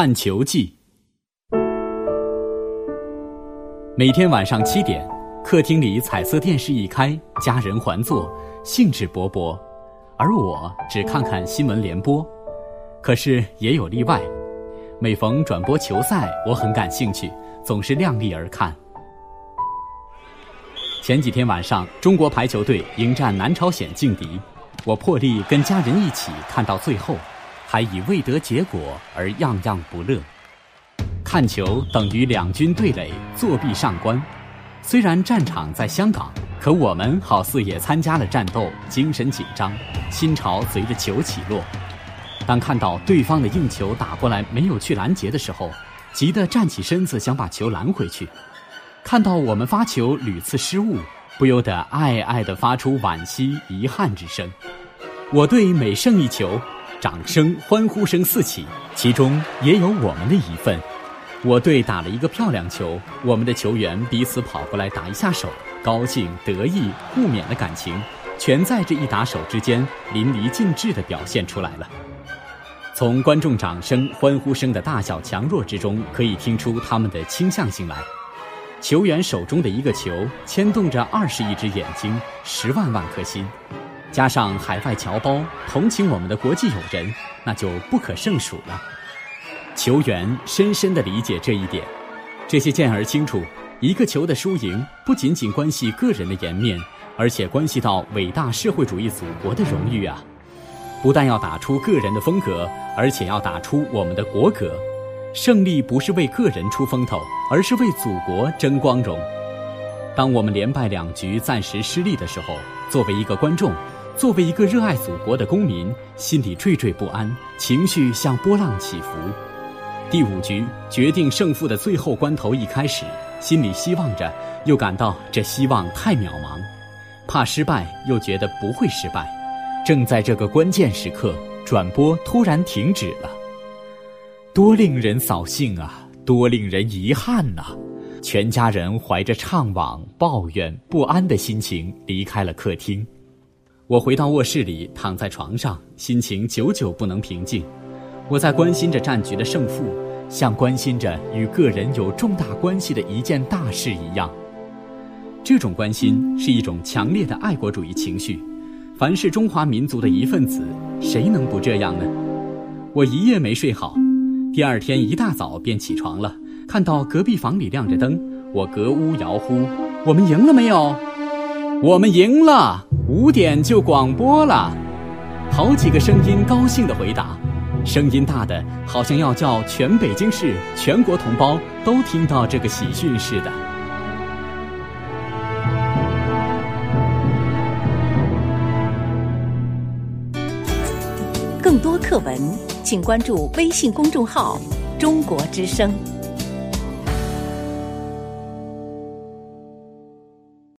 看球记。每天晚上七点，客厅里彩色电视一开，家人环坐，兴致勃勃，而我只看看新闻联播。可是也有例外，每逢转播球赛，我很感兴趣，总是量力而看。前几天晚上，中国排球队迎战南朝鲜劲敌，我破例跟家人一起看到最后，还以未得结果而样样不乐。看球等于两军对垒，作壁上观。虽然战场在香港，可我们好似也参加了战斗，精神紧张，心潮随着球起落。当看到对方的硬球打过来没有去拦截的时候，急得站起身子想把球拦回去；看到我们发球屡次失误，不由得爱爱地发出惋惜遗憾之声。我队每胜一球，掌声欢呼声四起，其中也有我们的一份。我队打了一个漂亮球，我们的球员彼此跑过来打一下手，高兴得意互勉的感情，全在这一打手之间淋漓尽致地表现出来了。从观众掌声、欢呼声的大小强弱之中，可以听出他们的倾向性来。球员手中的一个球，牵动着二十亿只眼睛、十万万颗心，加上海外侨胞同情我们的国际友人，那就不可胜数了。球员深深地理解这一点，这些健儿清楚，一个球的输赢不仅仅关系个人的颜面，而且关系到伟大社会主义祖国的荣誉啊！不但要打出个人的风格，而且要打出我们的国格。胜利不是为个人出风头，而是为祖国争光荣。当我们连败两局，暂时失利的时候，作为一个观众，作为一个热爱祖国的公民，心里惴惴不安，情绪像波浪起伏。第五局决定胜负的最后关头一开始，心里希望着，又感到这希望太渺茫，怕失败，又觉得不会失败。正在这个关键时刻，转播突然停止了，多令人扫兴啊！多令人遗憾呐！全家人怀着怅惘、抱怨、不安的心情离开了客厅。我回到卧室里，躺在床上，心情久久不能平静。我在关心着战局的胜负，像关心着与个人有重大关系的一件大事一样。这种关心是一种强烈的爱国主义情绪。凡是中华民族的一份子，谁能不这样呢？我一夜没睡好，第二天一大早便起床了，看到隔壁房里亮着灯，我隔屋摇呼：“我们赢了没有？我们赢了！五点就广播了。”好几个声音高兴的回答，声音大的好像要叫全北京市全国同胞都听到这个喜讯似的。更多课文，请关注微信公众号“中国之声”。